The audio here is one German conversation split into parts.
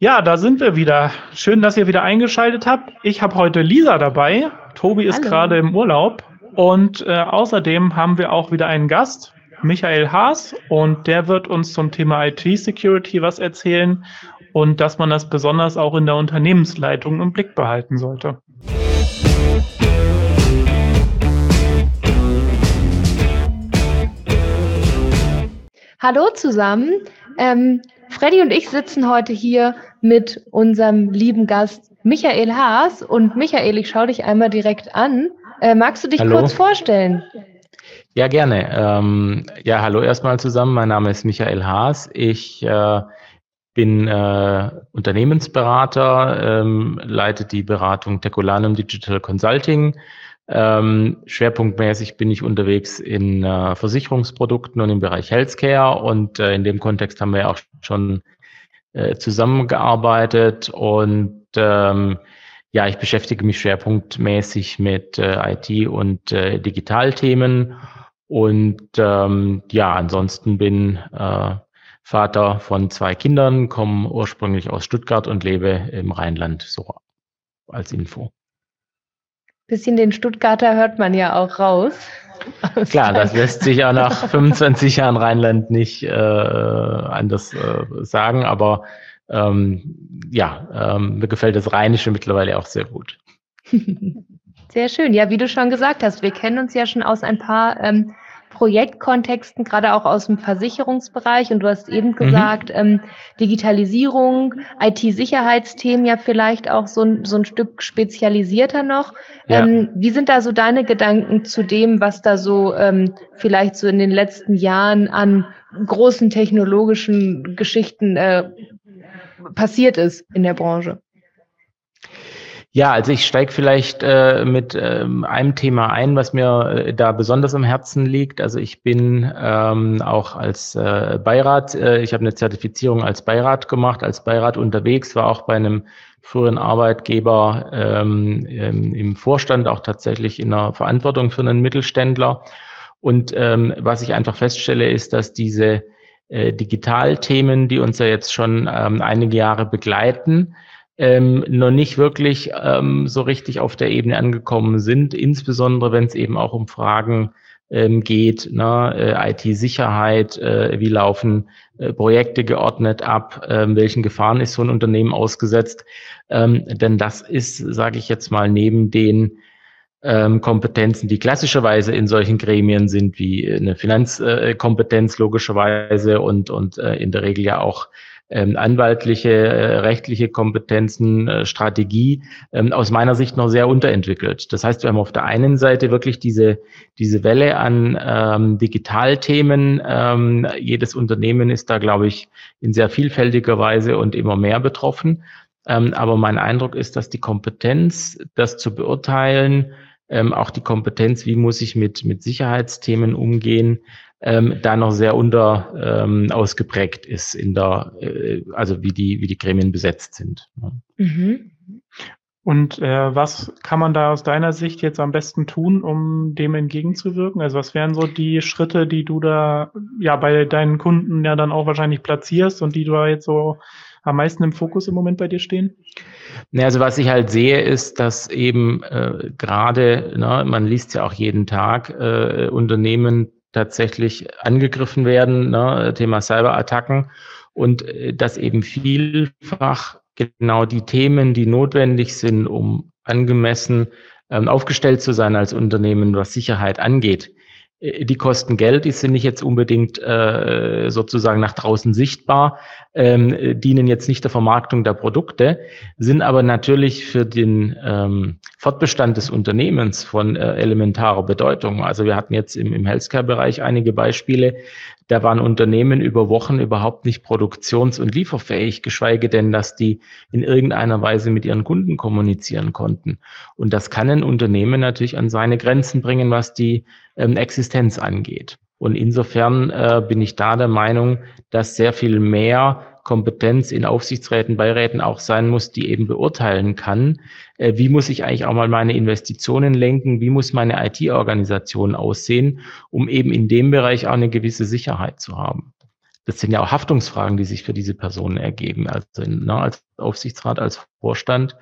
Ja, da sind wir wieder. Schön, dass ihr wieder eingeschaltet habt. Ich habe heute Lisa dabei. Tobi ist gerade im Urlaub. Und äh, außerdem haben wir auch wieder einen Gast, Michael Haas. Und der wird uns zum Thema IT-Security was erzählen und dass man das besonders auch in der Unternehmensleitung im Blick behalten sollte. Hallo zusammen. Ähm, Freddy und ich sitzen heute hier mit unserem lieben Gast Michael Haas. Und Michael, ich schaue dich einmal direkt an. Äh, magst du dich Hallo. kurz vorstellen? Ja, gerne. Ähm, ja, hallo erstmal zusammen. Mein Name ist Michael Haas. Ich äh, bin äh, Unternehmensberater, ähm, leite die Beratung Tecolanum Digital Consulting. Ähm, schwerpunktmäßig bin ich unterwegs in äh, Versicherungsprodukten und im Bereich Healthcare und äh, in dem Kontext haben wir auch schon äh, zusammengearbeitet und ähm, ja, ich beschäftige mich schwerpunktmäßig mit äh, IT und äh, Digitalthemen und ähm, ja, ansonsten bin äh, Vater von zwei Kindern, komme ursprünglich aus Stuttgart und lebe im Rheinland, so als Info. Bisschen den Stuttgarter hört man ja auch raus. Aus Klar, das lässt sich ja nach 25 Jahren Rheinland nicht äh, anders äh, sagen, aber ähm, ja, ähm, mir gefällt das Rheinische mittlerweile auch sehr gut. Sehr schön. Ja, wie du schon gesagt hast, wir kennen uns ja schon aus ein paar ähm, Projektkontexten, gerade auch aus dem Versicherungsbereich. Und du hast eben gesagt, ähm, Digitalisierung, IT-Sicherheitsthemen ja vielleicht auch so ein, so ein Stück spezialisierter noch. Ja. Ähm, wie sind da so deine Gedanken zu dem, was da so ähm, vielleicht so in den letzten Jahren an großen technologischen Geschichten äh, passiert ist in der Branche? Ja, also ich steige vielleicht äh, mit ähm, einem Thema ein, was mir äh, da besonders am Herzen liegt. Also ich bin ähm, auch als äh, Beirat, äh, ich habe eine Zertifizierung als Beirat gemacht, als Beirat unterwegs, war auch bei einem früheren Arbeitgeber ähm, ähm, im Vorstand, auch tatsächlich in der Verantwortung für einen Mittelständler. Und ähm, was ich einfach feststelle, ist, dass diese äh, Digitalthemen, die uns ja jetzt schon ähm, einige Jahre begleiten, ähm, noch nicht wirklich ähm, so richtig auf der Ebene angekommen sind, insbesondere wenn es eben auch um Fragen ähm, geht, ne, äh, IT-Sicherheit, äh, wie laufen äh, Projekte geordnet ab, ähm, welchen Gefahren ist so ein Unternehmen ausgesetzt. Ähm, denn das ist, sage ich jetzt mal, neben den ähm, Kompetenzen, die klassischerweise in solchen Gremien sind, wie eine Finanzkompetenz logischerweise und, und äh, in der Regel ja auch ähm, anwaltliche, äh, rechtliche Kompetenzen, äh, Strategie, ähm, aus meiner Sicht noch sehr unterentwickelt. Das heißt, wir haben auf der einen Seite wirklich diese, diese Welle an ähm, Digitalthemen. Ähm, jedes Unternehmen ist da, glaube ich, in sehr vielfältiger Weise und immer mehr betroffen. Ähm, aber mein Eindruck ist, dass die Kompetenz, das zu beurteilen, ähm, auch die Kompetenz, wie muss ich mit, mit Sicherheitsthemen umgehen, ähm, da noch sehr unter ähm, ausgeprägt ist in der, äh, also wie die, wie die Gremien besetzt sind. Ja. Mhm. Und äh, was kann man da aus deiner Sicht jetzt am besten tun, um dem entgegenzuwirken? Also was wären so die Schritte, die du da ja bei deinen Kunden ja dann auch wahrscheinlich platzierst und die du da jetzt so am meisten im Fokus im Moment bei dir stehen? Ne, also was ich halt sehe, ist, dass eben äh, gerade, ne, man liest ja auch jeden Tag, äh, Unternehmen tatsächlich angegriffen werden, ne, Thema Cyberattacken. Und äh, dass eben vielfach genau die Themen, die notwendig sind, um angemessen ähm, aufgestellt zu sein als Unternehmen, was Sicherheit angeht, die kosten Geld, die sind nicht jetzt unbedingt äh, sozusagen nach draußen sichtbar, ähm, äh, dienen jetzt nicht der Vermarktung der Produkte, sind aber natürlich für den ähm, Fortbestand des Unternehmens von äh, elementarer Bedeutung. Also wir hatten jetzt im, im Healthcare-Bereich einige Beispiele, da waren Unternehmen über Wochen überhaupt nicht produktions- und lieferfähig, geschweige denn, dass die in irgendeiner Weise mit ihren Kunden kommunizieren konnten. Und das kann ein Unternehmen natürlich an seine Grenzen bringen, was die ähm, Existenz angeht. Und insofern äh, bin ich da der Meinung, dass sehr viel mehr Kompetenz in Aufsichtsräten, Beiräten auch sein muss, die eben beurteilen kann, äh, wie muss ich eigentlich auch mal meine Investitionen lenken, wie muss meine IT-Organisation aussehen, um eben in dem Bereich auch eine gewisse Sicherheit zu haben. das sind ja auch Haftungsfragen, die sich für diese Personen ergeben. Also na, als Aufsichtsrat, als Vorstand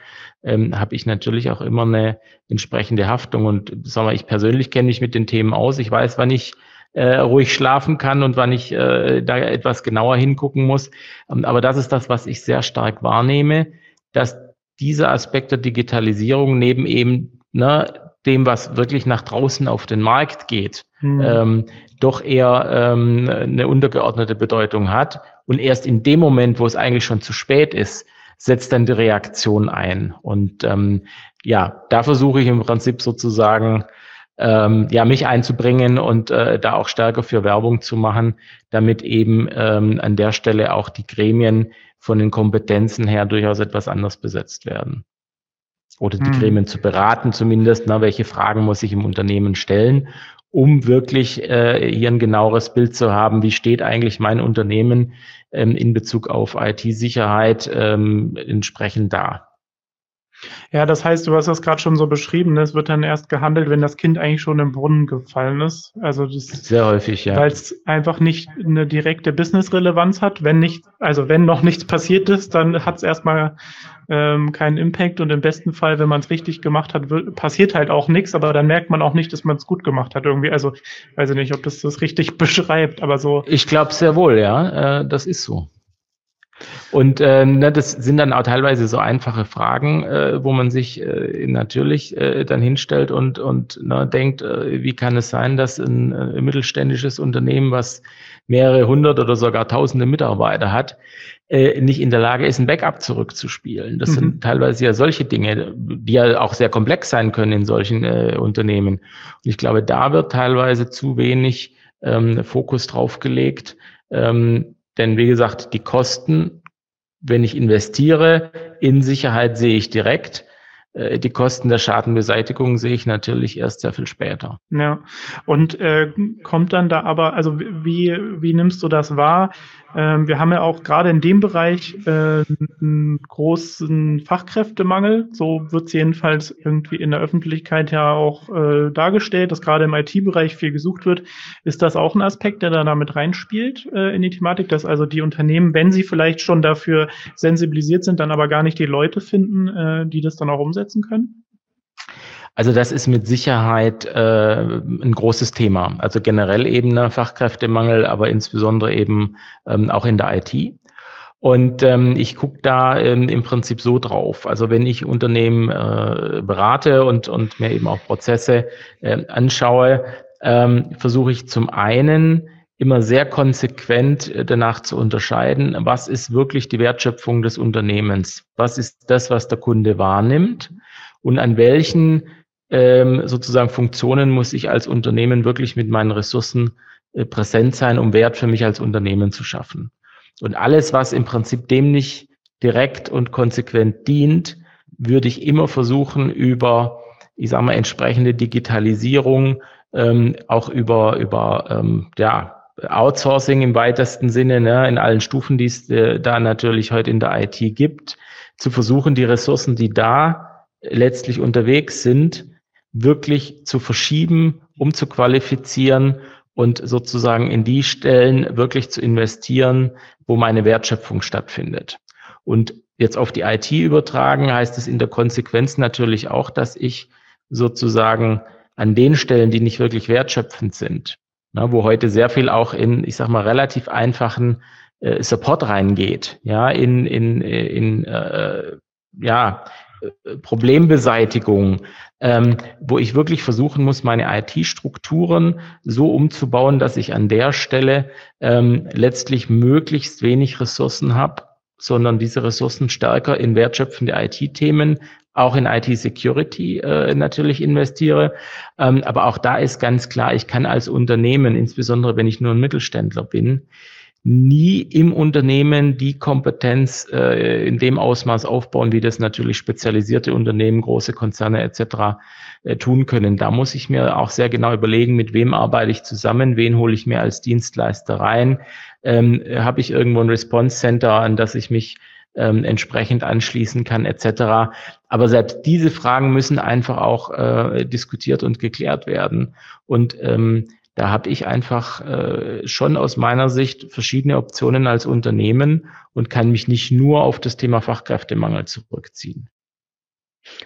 ähm, habe ich natürlich auch immer eine entsprechende Haftung. Und sagen wir, ich persönlich kenne mich mit den Themen aus. Ich weiß, wann ich äh, ruhig schlafen kann und wann ich äh, da etwas genauer hingucken muss. Ähm, aber das ist das, was ich sehr stark wahrnehme, dass dieser Aspekt der Digitalisierung neben eben ne, dem, was wirklich nach draußen auf den Markt geht, mhm. ähm, doch eher ähm, eine untergeordnete Bedeutung hat. Und erst in dem Moment, wo es eigentlich schon zu spät ist, setzt dann die Reaktion ein. Und ähm, ja, da versuche ich im Prinzip sozusagen, ähm, ja, mich einzubringen und äh, da auch stärker für Werbung zu machen, damit eben ähm, an der Stelle auch die Gremien von den Kompetenzen her durchaus etwas anders besetzt werden oder die hm. Gremien zu beraten zumindest, na, welche Fragen muss ich im Unternehmen stellen, um wirklich äh, hier ein genaueres Bild zu haben, wie steht eigentlich mein Unternehmen ähm, in Bezug auf IT-Sicherheit ähm, entsprechend da. Ja, das heißt, du hast das gerade schon so beschrieben, ne? es wird dann erst gehandelt, wenn das Kind eigentlich schon im Brunnen gefallen ist. Also das sehr häufig, ja. Weil es einfach nicht eine direkte Business-Relevanz hat. Wenn nicht, also wenn noch nichts passiert ist, dann hat es erstmal ähm, keinen Impact und im besten Fall, wenn man es richtig gemacht hat, wird, passiert halt auch nichts, aber dann merkt man auch nicht, dass man es gut gemacht hat irgendwie. Also weiß ich nicht, ob das das richtig beschreibt, aber so. Ich glaube sehr wohl, ja, äh, das ist so. Und äh, ne, das sind dann auch teilweise so einfache Fragen, äh, wo man sich äh, natürlich äh, dann hinstellt und, und ne, denkt, äh, wie kann es sein, dass ein äh, mittelständisches Unternehmen, was mehrere hundert oder sogar tausende Mitarbeiter hat, äh, nicht in der Lage ist, ein Backup zurückzuspielen. Das mhm. sind teilweise ja solche Dinge, die ja auch sehr komplex sein können in solchen äh, Unternehmen. Und ich glaube, da wird teilweise zu wenig ähm, Fokus drauf gelegt. Ähm, denn wie gesagt, die Kosten, wenn ich investiere in Sicherheit, sehe ich direkt. Äh, die Kosten der Schadenbeseitigung sehe ich natürlich erst sehr viel später. Ja, und äh, kommt dann da aber, also wie, wie nimmst du das wahr? Ähm, wir haben ja auch gerade in dem Bereich äh, einen großen Fachkräftemangel. So wird es jedenfalls irgendwie in der Öffentlichkeit ja auch äh, dargestellt, dass gerade im IT-Bereich viel gesucht wird. Ist das auch ein Aspekt, der da damit reinspielt äh, in die Thematik, dass also die Unternehmen, wenn sie vielleicht schon dafür sensibilisiert sind, dann aber gar nicht die Leute finden, äh, die das dann auch umsetzen können? Also das ist mit Sicherheit äh, ein großes Thema. Also generell eben der Fachkräftemangel, aber insbesondere eben ähm, auch in der IT. Und ähm, ich gucke da ähm, im Prinzip so drauf. Also wenn ich Unternehmen äh, berate und, und mir eben auch Prozesse äh, anschaue, ähm, versuche ich zum einen immer sehr konsequent äh, danach zu unterscheiden, was ist wirklich die Wertschöpfung des Unternehmens, was ist das, was der Kunde wahrnimmt und an welchen ähm, sozusagen Funktionen muss ich als Unternehmen wirklich mit meinen Ressourcen äh, präsent sein, um Wert für mich als Unternehmen zu schaffen. Und alles, was im Prinzip dem nicht direkt und konsequent dient, würde ich immer versuchen, über, ich sage mal, entsprechende Digitalisierung, ähm, auch über, über ähm, ja, Outsourcing im weitesten Sinne, ne, in allen Stufen, die es äh, da natürlich heute in der IT gibt, zu versuchen, die Ressourcen, die da letztlich unterwegs sind, wirklich zu verschieben, um zu qualifizieren und sozusagen in die Stellen wirklich zu investieren, wo meine Wertschöpfung stattfindet. Und jetzt auf die IT übertragen heißt es in der Konsequenz natürlich auch, dass ich sozusagen an den Stellen, die nicht wirklich wertschöpfend sind, na, wo heute sehr viel auch in, ich sag mal, relativ einfachen äh, Support reingeht, ja, in, in, in äh, ja, Problembeseitigung, ähm, wo ich wirklich versuchen muss, meine IT-Strukturen so umzubauen, dass ich an der Stelle ähm, letztlich möglichst wenig Ressourcen habe, sondern diese Ressourcen stärker in wertschöpfende IT-Themen, auch in IT-Security äh, natürlich investiere. Ähm, aber auch da ist ganz klar, ich kann als Unternehmen, insbesondere wenn ich nur ein Mittelständler bin, nie im Unternehmen die Kompetenz äh, in dem Ausmaß aufbauen, wie das natürlich spezialisierte Unternehmen, große Konzerne etc. Äh, tun können. Da muss ich mir auch sehr genau überlegen, mit wem arbeite ich zusammen, wen hole ich mir als Dienstleister rein, ähm, habe ich irgendwo ein Response Center, an das ich mich ähm, entsprechend anschließen kann etc. Aber selbst diese Fragen müssen einfach auch äh, diskutiert und geklärt werden. Und ähm, da habe ich einfach äh, schon aus meiner Sicht verschiedene Optionen als Unternehmen und kann mich nicht nur auf das Thema Fachkräftemangel zurückziehen.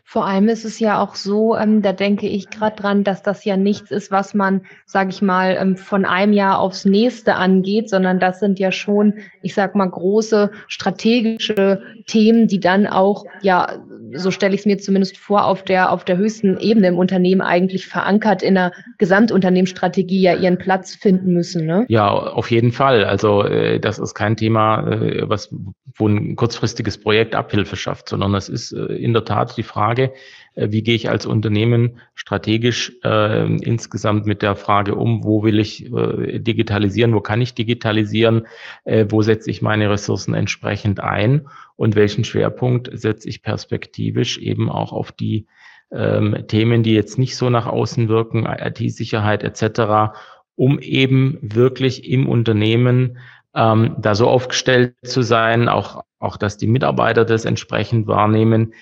Vor allem ist es ja auch so, ähm, da denke ich gerade dran, dass das ja nichts ist, was man, sage ich mal, ähm, von einem Jahr aufs nächste angeht, sondern das sind ja schon, ich sag mal, große strategische Themen, die dann auch, ja, so stelle ich es mir zumindest vor, auf der, auf der höchsten Ebene im Unternehmen eigentlich verankert in der Gesamtunternehmensstrategie ja ihren Platz finden müssen. Ne? Ja, auf jeden Fall. Also äh, das ist kein Thema, äh, was wo ein kurzfristiges Projekt Abhilfe schafft, sondern es ist äh, in der Tat die Frage, wie gehe ich als Unternehmen strategisch äh, insgesamt mit der Frage um, wo will ich äh, digitalisieren, wo kann ich digitalisieren, äh, wo setze ich meine Ressourcen entsprechend ein und welchen Schwerpunkt setze ich perspektivisch eben auch auf die ähm, Themen, die jetzt nicht so nach außen wirken, IT-Sicherheit etc., um eben wirklich im Unternehmen ähm, da so aufgestellt zu sein, auch, auch dass die Mitarbeiter das entsprechend wahrnehmen,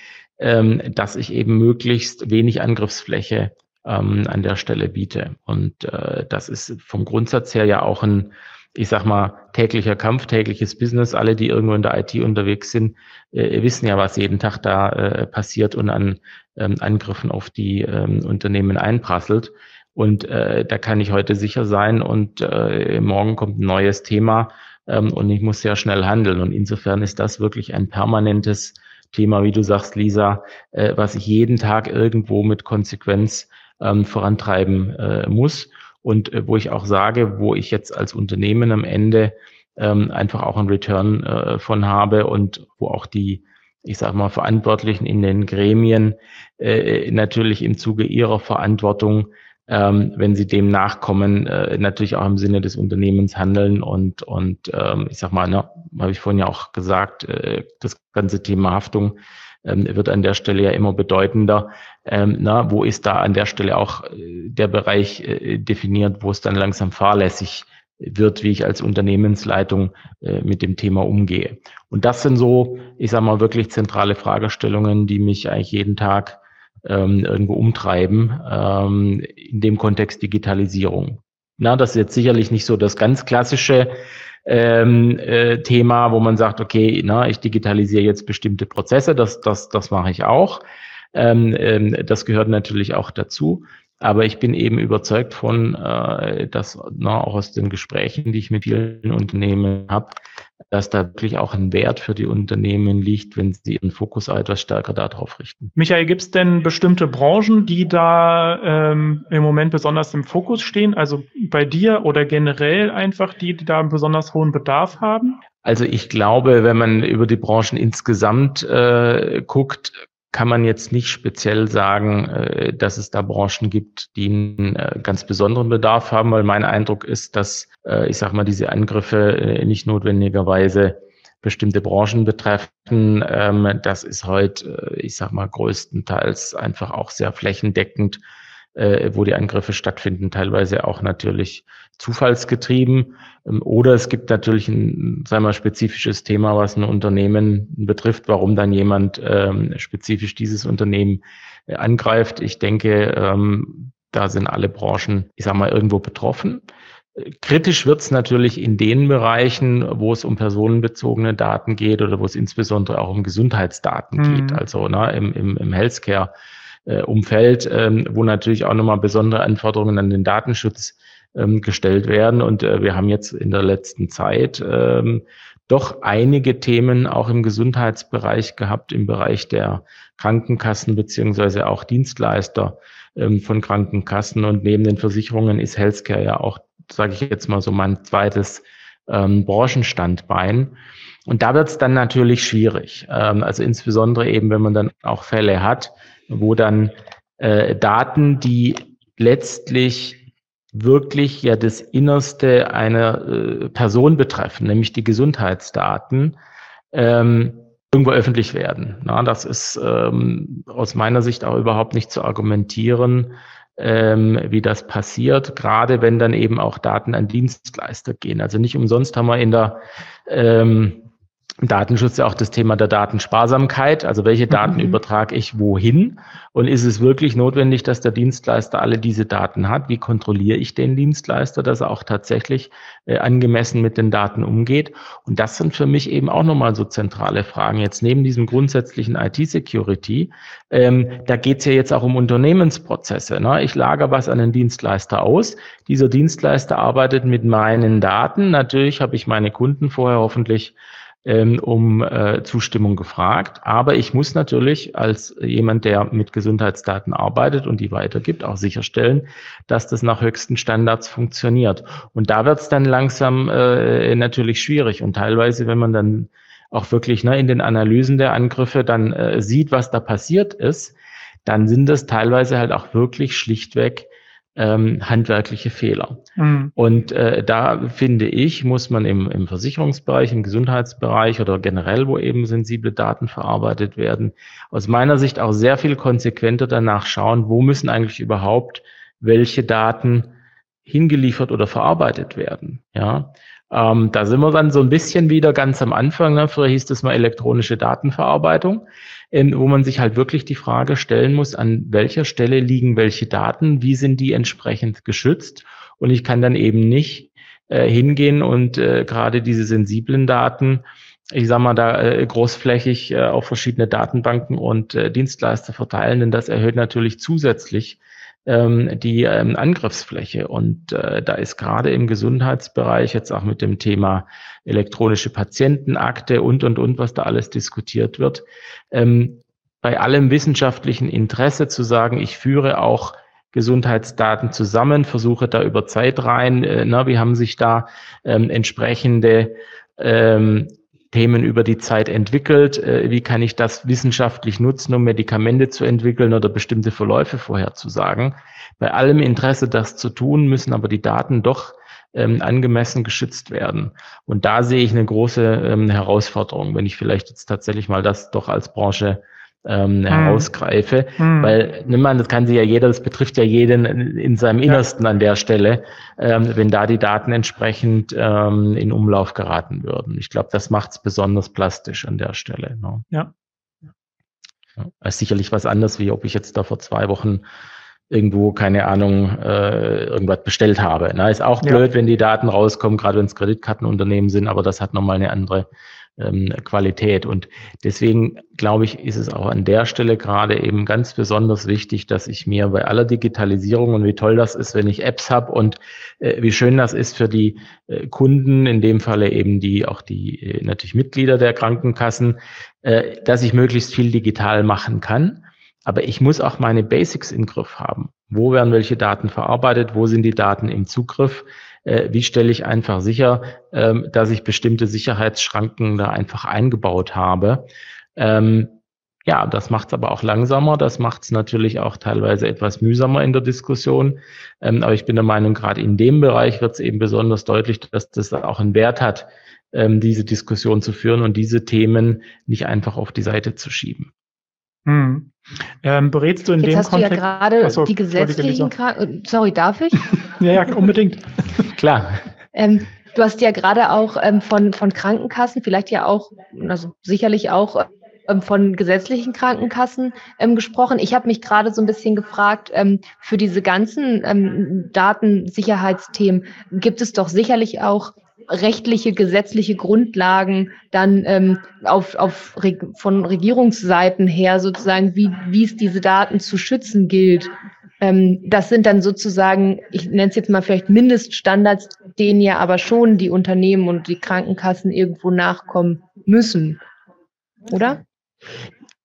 ähm, dass ich eben möglichst wenig Angriffsfläche ähm, an der Stelle biete. Und äh, das ist vom Grundsatz her ja auch ein, ich sag mal, täglicher Kampf, tägliches Business. Alle, die irgendwo in der IT unterwegs sind, äh, wissen ja, was jeden Tag da äh, passiert und an ähm, Angriffen auf die ähm, Unternehmen einprasselt. Und äh, da kann ich heute sicher sein und äh, morgen kommt ein neues Thema ähm, und ich muss sehr schnell handeln. Und insofern ist das wirklich ein permanentes Thema, wie du sagst, Lisa, äh, was ich jeden Tag irgendwo mit Konsequenz ähm, vorantreiben äh, muss. Und äh, wo ich auch sage, wo ich jetzt als Unternehmen am Ende ähm, einfach auch einen Return äh, von habe und wo auch die ich sage mal, Verantwortlichen in den Gremien äh, natürlich im Zuge ihrer Verantwortung ähm, wenn sie dem nachkommen, äh, natürlich auch im Sinne des Unternehmens handeln und, und ähm, ich sag mal, ne, habe ich vorhin ja auch gesagt, äh, das ganze Thema Haftung ähm, wird an der Stelle ja immer bedeutender. Ähm, na, wo ist da an der Stelle auch äh, der Bereich äh, definiert, wo es dann langsam fahrlässig wird, wie ich als Unternehmensleitung äh, mit dem Thema umgehe. Und das sind so, ich sage mal, wirklich zentrale Fragestellungen, die mich eigentlich jeden Tag ähm, irgendwo umtreiben. Ähm, in dem Kontext Digitalisierung. Na, das ist jetzt sicherlich nicht so das ganz klassische ähm, äh, Thema, wo man sagt, okay, na, ich digitalisiere jetzt bestimmte Prozesse, das, das, das mache ich auch. Ähm, ähm, das gehört natürlich auch dazu. Aber ich bin eben überzeugt von, äh, dass na, auch aus den Gesprächen, die ich mit vielen Unternehmen habe, dass da wirklich auch ein Wert für die Unternehmen liegt, wenn sie ihren Fokus etwas stärker darauf richten. Michael, gibt es denn bestimmte Branchen, die da ähm, im Moment besonders im Fokus stehen? Also bei dir oder generell einfach die, die da einen besonders hohen Bedarf haben? Also ich glaube, wenn man über die Branchen insgesamt äh, guckt, kann man jetzt nicht speziell sagen, äh, dass es da Branchen gibt, die einen äh, ganz besonderen Bedarf haben, weil mein Eindruck ist, dass, äh, ich sage mal, diese Angriffe nicht notwendigerweise bestimmte Branchen betreffen. Ähm, das ist heute, ich sage mal, größtenteils einfach auch sehr flächendeckend, wo die Angriffe stattfinden, teilweise auch natürlich zufallsgetrieben. Ähm, oder es gibt natürlich ein, sagen wir, spezifisches Thema, was ein Unternehmen betrifft, warum dann jemand ähm, spezifisch dieses Unternehmen äh, angreift. Ich denke, ähm, da sind alle Branchen, ich sage mal, irgendwo betroffen. Kritisch wird es natürlich in den Bereichen, wo es um personenbezogene Daten geht oder wo es insbesondere auch um Gesundheitsdaten mhm. geht, also ne, im, im, im Healthcare-Umfeld, äh, ähm, wo natürlich auch nochmal besondere Anforderungen an den Datenschutz ähm, gestellt werden. Und äh, wir haben jetzt in der letzten Zeit ähm, doch einige Themen auch im Gesundheitsbereich gehabt, im Bereich der Krankenkassen beziehungsweise auch Dienstleister ähm, von Krankenkassen. Und neben den Versicherungen ist Healthcare ja auch, sage ich jetzt mal so, mein zweites ähm, Branchenstandbein. Und da wird es dann natürlich schwierig. Ähm, also insbesondere eben, wenn man dann auch Fälle hat, wo dann äh, Daten, die letztlich wirklich ja das Innerste einer äh, Person betreffen, nämlich die Gesundheitsdaten, ähm, irgendwo öffentlich werden. Na, das ist ähm, aus meiner Sicht auch überhaupt nicht zu argumentieren, ähm, wie das passiert, gerade wenn dann eben auch Daten an Dienstleister gehen. Also nicht umsonst haben wir in der ähm, im Datenschutz ja auch das Thema der Datensparsamkeit. Also welche Daten mhm. übertrage ich wohin? Und ist es wirklich notwendig, dass der Dienstleister alle diese Daten hat? Wie kontrolliere ich den Dienstleister, dass er auch tatsächlich äh, angemessen mit den Daten umgeht? Und das sind für mich eben auch nochmal so zentrale Fragen. Jetzt neben diesem grundsätzlichen IT-Security, ähm, da geht es ja jetzt auch um Unternehmensprozesse. Ne? Ich lagere was an den Dienstleister aus. Dieser Dienstleister arbeitet mit meinen Daten. Natürlich habe ich meine Kunden vorher hoffentlich ähm, um äh, Zustimmung gefragt. Aber ich muss natürlich als jemand, der mit Gesundheitsdaten arbeitet und die weitergibt, auch sicherstellen, dass das nach höchsten Standards funktioniert. Und da wird es dann langsam äh, natürlich schwierig. Und teilweise, wenn man dann auch wirklich ne, in den Analysen der Angriffe dann äh, sieht, was da passiert ist, dann sind es teilweise halt auch wirklich schlichtweg ähm, handwerkliche Fehler. Mhm. Und äh, da finde ich, muss man im, im Versicherungsbereich, im Gesundheitsbereich oder generell, wo eben sensible Daten verarbeitet werden, aus meiner Sicht auch sehr viel konsequenter danach schauen, wo müssen eigentlich überhaupt welche Daten hingeliefert oder verarbeitet werden. Ja, ähm, da sind wir dann so ein bisschen wieder ganz am Anfang. Ne? Früher hieß das mal elektronische Datenverarbeitung ähm, wo man sich halt wirklich die Frage stellen muss, an welcher Stelle liegen welche Daten, wie sind die entsprechend geschützt. Und ich kann dann eben nicht äh, hingehen und äh, gerade diese sensiblen Daten, ich sag mal, da äh, großflächig äh, auf verschiedene Datenbanken und äh, Dienstleister verteilen, denn das erhöht natürlich zusätzlich ähm, die ähm, Angriffsfläche. Und äh, da ist gerade im Gesundheitsbereich jetzt auch mit dem Thema elektronische Patientenakte und, und, und, was da alles diskutiert wird, ähm, bei allem wissenschaftlichen Interesse zu sagen, ich führe auch Gesundheitsdaten zusammen, versuche da über Zeit rein, äh, na, wie haben sich da ähm, entsprechende ähm, Themen über die Zeit entwickelt? Äh, wie kann ich das wissenschaftlich nutzen, um Medikamente zu entwickeln oder bestimmte Verläufe vorherzusagen? Bei allem Interesse, das zu tun, müssen aber die Daten doch ähm, angemessen geschützt werden. Und da sehe ich eine große ähm, Herausforderung, wenn ich vielleicht jetzt tatsächlich mal das doch als Branche ähm, hm. herausgreife, hm. weil nimm mal, das kann sich ja jeder, das betrifft ja jeden in seinem Innersten ja. an der Stelle, ähm, wenn da die Daten entsprechend ähm, in Umlauf geraten würden. Ich glaube, das macht es besonders plastisch an der Stelle. Ne? Ja. ja. ist sicherlich was anderes, wie ob ich jetzt da vor zwei Wochen irgendwo, keine Ahnung, äh, irgendwas bestellt habe. Na, ist auch blöd, ja. wenn die Daten rauskommen, gerade wenn es Kreditkartenunternehmen sind, aber das hat nochmal eine andere ähm, Qualität. Und deswegen glaube ich, ist es auch an der Stelle gerade eben ganz besonders wichtig, dass ich mir bei aller Digitalisierung und wie toll das ist, wenn ich Apps habe und äh, wie schön das ist für die äh, Kunden, in dem Falle eben die auch die äh, natürlich Mitglieder der Krankenkassen, äh, dass ich möglichst viel digital machen kann. Aber ich muss auch meine Basics im Griff haben. Wo werden welche Daten verarbeitet? Wo sind die Daten im Zugriff? äh, wie stelle ich einfach sicher, ähm, dass ich bestimmte Sicherheitsschranken da einfach eingebaut habe. Ähm, ja, das macht es aber auch langsamer, das macht es natürlich auch teilweise etwas mühsamer in der Diskussion. Ähm, aber ich bin der Meinung, gerade in dem Bereich wird es eben besonders deutlich, dass das auch einen Wert hat, ähm, diese Diskussion zu führen und diese Themen nicht einfach auf die Seite zu schieben. Hm. Ähm, berätst du in Jetzt dem hast Kontext? du ja gerade Achso, die gesetzlichen Kranken... Sorry, darf ich? ja, ja, unbedingt. Klar. Ähm, du hast ja gerade auch ähm, von, von Krankenkassen, vielleicht ja auch, also sicherlich auch ähm, von gesetzlichen Krankenkassen ähm, gesprochen. Ich habe mich gerade so ein bisschen gefragt, ähm, für diese ganzen ähm, Datensicherheitsthemen gibt es doch sicherlich auch rechtliche, gesetzliche Grundlagen dann ähm, auf, auf von Regierungsseiten her sozusagen, wie, wie es diese Daten zu schützen gilt. Ähm, das sind dann sozusagen, ich nenne es jetzt mal vielleicht Mindeststandards, denen ja aber schon die Unternehmen und die Krankenkassen irgendwo nachkommen müssen. Oder?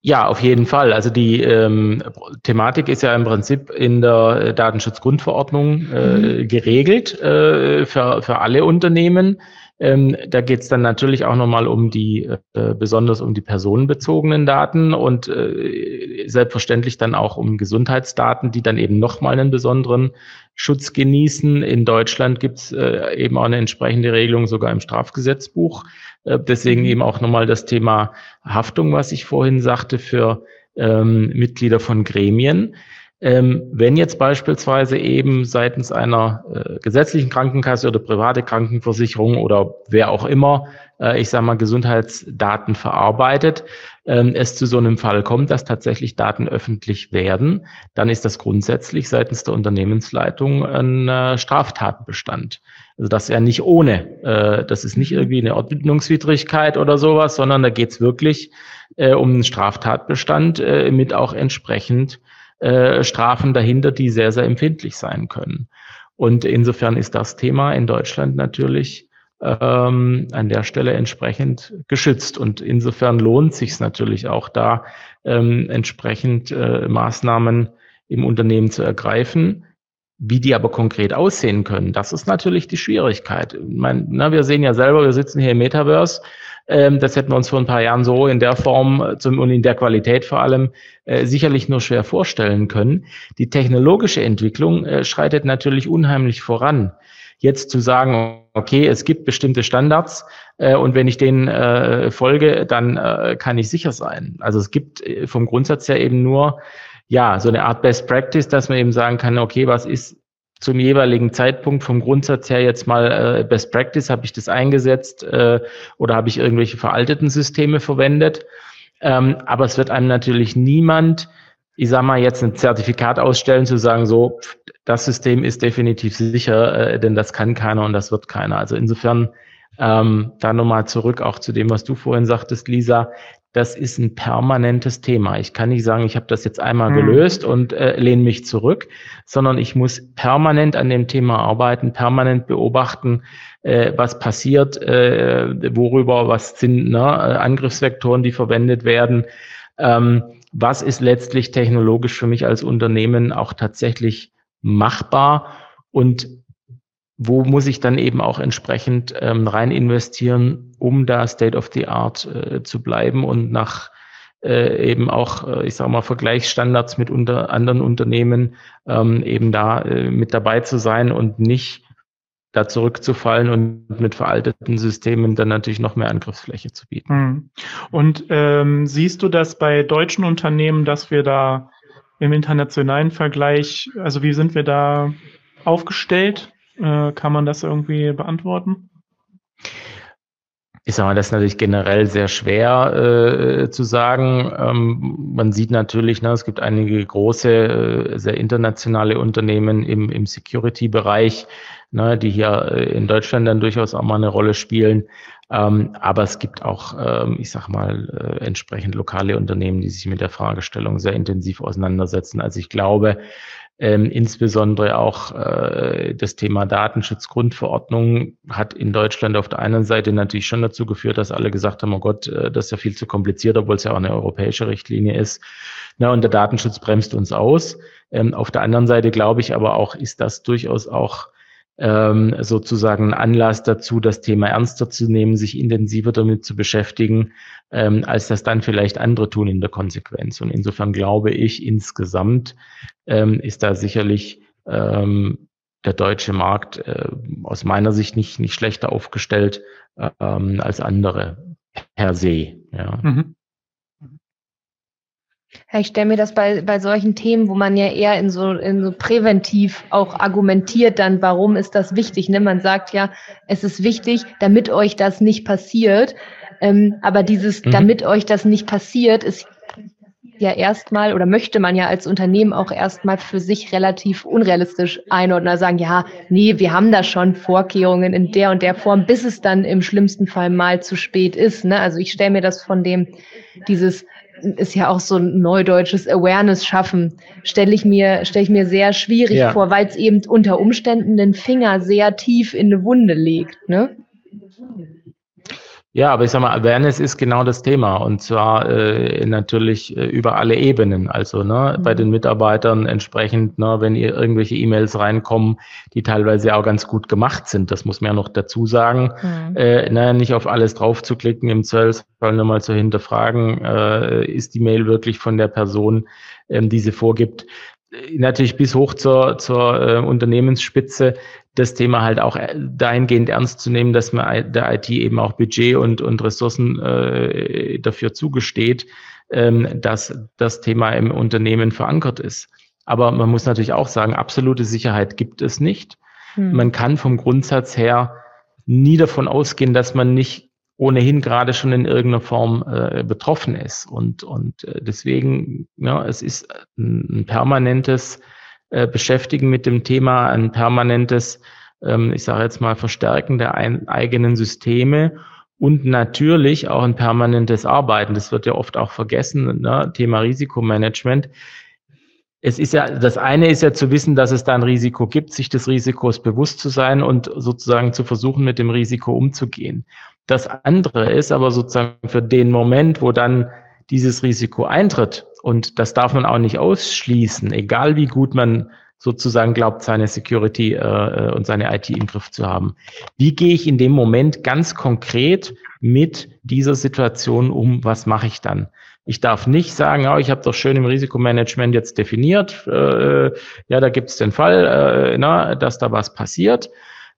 Ja, auf jeden Fall. Also die ähm, Thematik ist ja im Prinzip in der Datenschutzgrundverordnung äh, mhm. geregelt äh, für, für alle Unternehmen. Ähm, da geht es dann natürlich auch nochmal um die, äh, besonders um die personenbezogenen Daten und äh, selbstverständlich dann auch um Gesundheitsdaten, die dann eben nochmal einen besonderen Schutz genießen. In Deutschland gibt es äh, eben auch eine entsprechende Regelung sogar im Strafgesetzbuch. Äh, deswegen mhm. eben auch nochmal das Thema Haftung, was ich vorhin sagte, für ähm, Mitglieder von Gremien. Ähm, wenn jetzt beispielsweise eben seitens einer äh, gesetzlichen Krankenkasse oder private Krankenversicherung oder wer auch immer, äh, ich sage mal, Gesundheitsdaten verarbeitet, ähm, es zu so einem Fall kommt, dass tatsächlich Daten öffentlich werden, dann ist das grundsätzlich seitens der Unternehmensleitung ein äh, Straftatbestand. Also das ja nicht ohne. Äh, das ist nicht irgendwie eine Ordnungswidrigkeit oder sowas, sondern da geht es wirklich äh, um einen Straftatbestand äh, mit auch entsprechend äh, Strafen dahinter, die sehr, sehr empfindlich sein können. Und insofern ist das Thema in Deutschland natürlich ähm, an der Stelle entsprechend geschützt. Und insofern lohnt sich natürlich auch da ähm, entsprechend äh, Maßnahmen im Unternehmen zu ergreifen. Wie die aber konkret aussehen können, das ist natürlich die Schwierigkeit. Ich meine, na, wir sehen ja selber, wir sitzen hier im Metaverse das hätten wir uns vor ein paar Jahren so in der Form äh, und in der Qualität vor allem äh, sicherlich nur schwer vorstellen können. Die technologische Entwicklung äh, schreitet natürlich unheimlich voran. Jetzt zu sagen, okay, es gibt bestimmte Standards und wenn ich denen folge, dann kann ich sicher sein. Also es gibt vom Grundsatz her eben nur ja so eine Art Best Practice, dass man eben sagen kann, okay, was ist zum jeweiligen Zeitpunkt vom Grundsatz her jetzt mal äh, Best Practice, habe ich das eingesetzt äh, oder habe ich irgendwelche veralteten Systeme verwendet. Ähm, aber es wird einem natürlich niemand, ich sag mal, jetzt ein Zertifikat ausstellen, zu sagen, so, das System ist definitiv sicher, äh, denn das kann keiner und das wird keiner. Also insofern ähm, da nochmal zurück auch zu dem, was du vorhin sagtest, Lisa das ist ein permanentes Thema. Ich kann nicht sagen, ich habe das jetzt einmal mhm. gelöst und äh, lehne mich zurück, sondern ich muss permanent an dem Thema arbeiten, permanent beobachten, äh, was passiert, äh, worüber, was sind ne, Angriffsvektoren, die verwendet werden. Ähm, was ist letztlich technologisch für mich als Unternehmen auch tatsächlich machbar und wo muss ich dann eben auch entsprechend ähm, rein investieren, um da State of the Art äh, zu bleiben und nach äh, eben auch, äh, ich sage mal, Vergleichsstandards mit unter anderen Unternehmen ähm, eben da äh, mit dabei zu sein und nicht da zurückzufallen und mit veralteten Systemen dann natürlich noch mehr Angriffsfläche zu bieten. Hm. Und ähm, siehst du das bei deutschen Unternehmen, dass wir da im internationalen Vergleich, also wie sind wir da aufgestellt? Äh, kann man das irgendwie beantworten? Ich sage mal, das ist natürlich generell sehr schwer äh, zu sagen. Ähm, man sieht natürlich, ne, es gibt einige große, äh, sehr internationale Unternehmen im, im Security-Bereich, ne, die hier äh, in Deutschland dann durchaus auch mal eine Rolle spielen. Ähm, aber es gibt auch, ähm, ich sag mal, äh, entsprechend lokale Unternehmen, die sich mit der Fragestellung sehr intensiv auseinandersetzen. Also ich glaube, ähm, insbesondere auch äh, das Thema Datenschutzgrundverordnung hat in Deutschland auf der einen Seite natürlich schon dazu geführt, dass alle gesagt haben, oh Gott, äh, das ist ja viel zu kompliziert, obwohl es ja auch eine europäische Richtlinie ist. Na, und der Datenschutz bremst uns aus. Ähm, auf der anderen Seite glaube ich aber auch, ist das durchaus auch ähm, sozusagen Anlass dazu, das Thema ernster zu nehmen, sich intensiver damit zu beschäftigen, ähm, als das dann vielleicht andere tun in der Konsequenz. Und insofern glaube ich, insgesamt ähm, ist da sicherlich ähm, der deutsche Markt äh, aus meiner Sicht nicht, nicht schlechter aufgestellt ähm, als andere per se. Ja. Mhm. Ja, ich stelle mir das bei, bei solchen Themen, wo man ja eher in so, in so präventiv auch argumentiert, dann, warum ist das wichtig? Ne? Man sagt ja, es ist wichtig, damit euch das nicht passiert. Ähm, aber dieses, mhm. damit euch das nicht passiert, ist ja erstmal oder möchte man ja als Unternehmen auch erstmal für sich relativ unrealistisch einordnen sagen, ja, nee, wir haben da schon Vorkehrungen in der und der Form, bis es dann im schlimmsten Fall mal zu spät ist. Ne? Also ich stelle mir das von dem, dieses ist ja auch so ein neudeutsches Awareness schaffen, stelle ich mir, stelle ich mir sehr schwierig ja. vor, weil es eben unter Umständen den Finger sehr tief in eine Wunde legt, ne? Ja, aber ich sag mal, Awareness ist genau das Thema und zwar äh, natürlich äh, über alle Ebenen. Also ne, mhm. bei den Mitarbeitern entsprechend, ne, wenn ihr irgendwelche E-Mails reinkommen, die teilweise auch ganz gut gemacht sind, das muss man ja noch dazu sagen, mhm. äh, ne, nicht auf alles drauf zu klicken, im Zweifelsfall nochmal zu hinterfragen, äh, ist die Mail wirklich von der Person, ähm, die sie vorgibt, natürlich bis hoch zur, zur äh, Unternehmensspitze das Thema halt auch äh, dahingehend ernst zu nehmen, dass man der IT eben auch Budget und, und Ressourcen äh, dafür zugesteht, ähm, dass das Thema im Unternehmen verankert ist. Aber man muss natürlich auch sagen, absolute Sicherheit gibt es nicht. Hm. Man kann vom Grundsatz her nie davon ausgehen, dass man nicht ohnehin gerade schon in irgendeiner Form äh, betroffen ist. Und, und äh, deswegen, ja, es ist ein, ein permanentes äh, Beschäftigen mit dem Thema, ein permanentes, ähm, ich sage jetzt mal, Verstärken der ein, eigenen Systeme und natürlich auch ein permanentes Arbeiten. Das wird ja oft auch vergessen, ne? Thema Risikomanagement es ist ja, das eine ist ja zu wissen, dass es da ein Risiko gibt, sich des Risikos bewusst zu sein und sozusagen zu versuchen, mit dem Risiko umzugehen. Das andere ist aber sozusagen für den Moment, wo dann dieses Risiko eintritt, und das darf man auch nicht ausschließen, egal wie gut man sozusagen glaubt, seine Security äh, und seine IT im Griff zu haben. Wie gehe ich in dem Moment ganz konkret mit dieser Situation um? Was mache ich dann? Ich darf nicht sagen, oh, ich habe doch schön im Risikomanagement jetzt definiert, äh, ja, da gibt es den Fall, äh, na, dass da was passiert.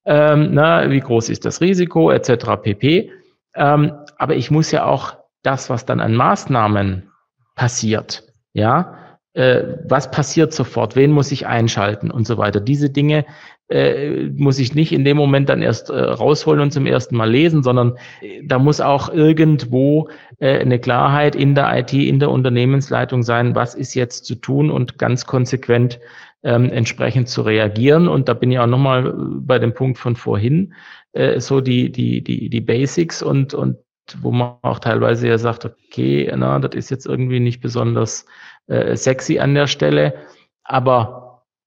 Ähm, na, wie groß ist das Risiko, etc. pp. Ähm, aber ich muss ja auch das, was dann an Maßnahmen passiert, ja, äh, was passiert sofort, wen muss ich einschalten und so weiter. Diese Dinge äh, muss ich nicht in dem Moment dann erst äh, rausholen und zum ersten Mal lesen, sondern äh, da muss auch irgendwo äh, eine Klarheit in der IT, in der Unternehmensleitung sein, was ist jetzt zu tun und ganz konsequent ähm, entsprechend zu reagieren. Und da bin ich auch nochmal bei dem Punkt von vorhin, äh, so die, die, die, die Basics und, und wo man auch teilweise ja sagt, okay, na, das ist jetzt irgendwie nicht besonders äh, sexy an der Stelle, aber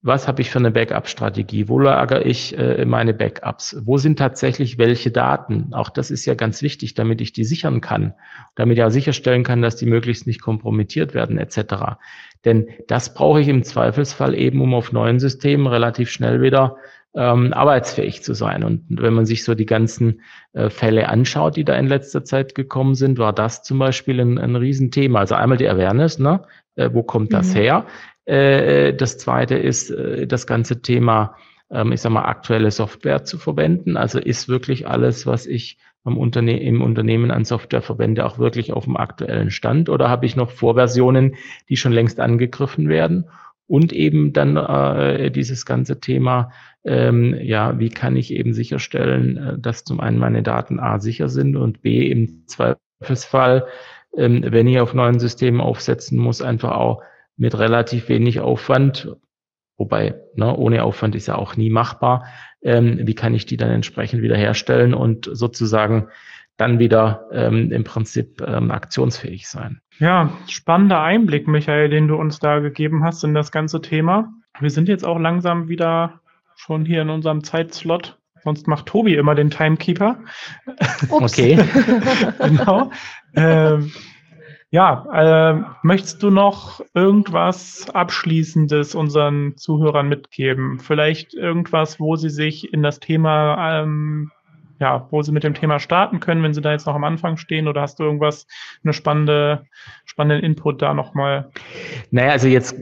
was habe ich für eine Backup-Strategie? Wo lagere ich äh, meine Backups? Wo sind tatsächlich welche Daten? Auch das ist ja ganz wichtig, damit ich die sichern kann, damit ich auch sicherstellen kann, dass die möglichst nicht kompromittiert werden etc. Denn das brauche ich im Zweifelsfall eben, um auf neuen Systemen relativ schnell wieder ähm, arbeitsfähig zu sein. Und wenn man sich so die ganzen äh, Fälle anschaut, die da in letzter Zeit gekommen sind, war das zum Beispiel ein, ein Riesenthema. Also einmal die Awareness, ne? Äh, wo kommt das mhm. her? Äh, das zweite ist äh, das ganze Thema, ähm, ich sag mal, aktuelle Software zu verwenden. Also ist wirklich alles, was ich am Unterne im Unternehmen an Software verwende, auch wirklich auf dem aktuellen Stand? Oder habe ich noch Vorversionen, die schon längst angegriffen werden? Und eben dann äh, dieses ganze Thema, ähm, ja, wie kann ich eben sicherstellen, äh, dass zum einen meine Daten A sicher sind und B im Zweifelsfall, ähm, wenn ich auf neuen Systemen aufsetzen muss, einfach auch mit relativ wenig Aufwand, wobei ne, ohne Aufwand ist ja auch nie machbar, ähm, wie kann ich die dann entsprechend wiederherstellen und sozusagen dann wieder ähm, im Prinzip ähm, aktionsfähig sein. Ja, spannender Einblick, Michael, den du uns da gegeben hast in das ganze Thema. Wir sind jetzt auch langsam wieder schon hier in unserem Zeitslot. Sonst macht Tobi immer den Timekeeper. Okay. genau. Ähm, ja, äh, möchtest du noch irgendwas Abschließendes unseren Zuhörern mitgeben? Vielleicht irgendwas, wo sie sich in das Thema, ähm, ja, wo sie mit dem Thema starten können, wenn sie da jetzt noch am Anfang stehen? Oder hast du irgendwas, eine spannende, spannenden Input da nochmal? Naja, also jetzt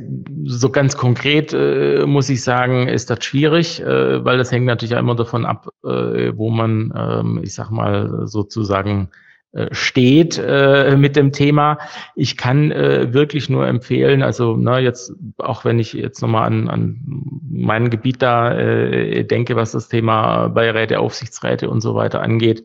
so ganz konkret äh, muss ich sagen, ist das schwierig, äh, weil das hängt natürlich immer davon ab, äh, wo man, ähm, ich sag mal, sozusagen steht äh, mit dem Thema. Ich kann äh, wirklich nur empfehlen, also na, jetzt, auch wenn ich jetzt nochmal an, an mein Gebiet da äh, denke, was das Thema Beiräte, Aufsichtsräte und so weiter angeht.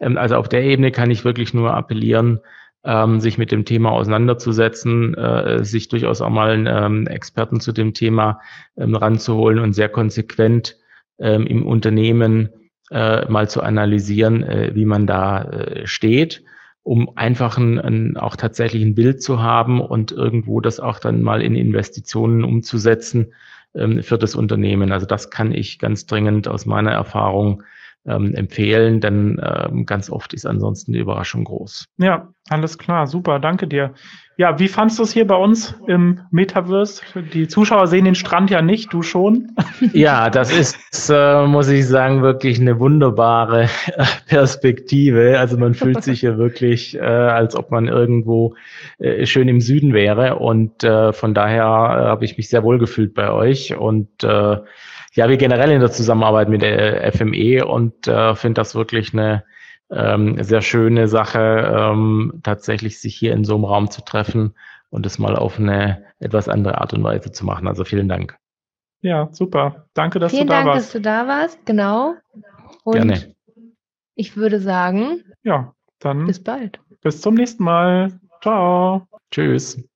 Ähm, also auf der Ebene kann ich wirklich nur appellieren, ähm, sich mit dem Thema auseinanderzusetzen, äh, sich durchaus auch mal einen ähm, Experten zu dem Thema ähm, ranzuholen und sehr konsequent ähm, im Unternehmen äh, mal zu analysieren, äh, wie man da äh, steht, um einfach ein, ein, auch tatsächlich ein Bild zu haben und irgendwo das auch dann mal in Investitionen umzusetzen ähm, für das Unternehmen. Also das kann ich ganz dringend aus meiner Erfahrung ähm, empfehlen, denn ähm, ganz oft ist ansonsten die Überraschung groß. Ja, alles klar, super, danke dir. Ja, wie fandst du es hier bei uns im Metaverse? Die Zuschauer sehen den Strand ja nicht, du schon. Ja, das ist, äh, muss ich sagen, wirklich eine wunderbare äh, Perspektive. Also man fühlt sich hier wirklich, äh, als ob man irgendwo äh, schön im Süden wäre. Und äh, von daher äh, habe ich mich sehr wohl gefühlt bei euch. Und äh, ja, wie generell in der Zusammenarbeit mit der FME und äh, finde das wirklich eine ähm, sehr schöne Sache, ähm, tatsächlich sich hier in so einem Raum zu treffen und das mal auf eine etwas andere Art und Weise zu machen. Also vielen Dank. Ja, super. Danke, dass Vielen du da Dank, warst. dass du da warst. Genau. Und Gerne. ich würde sagen, Ja, dann bis bald. bis zum nächsten Mal. Ciao. Tschüss.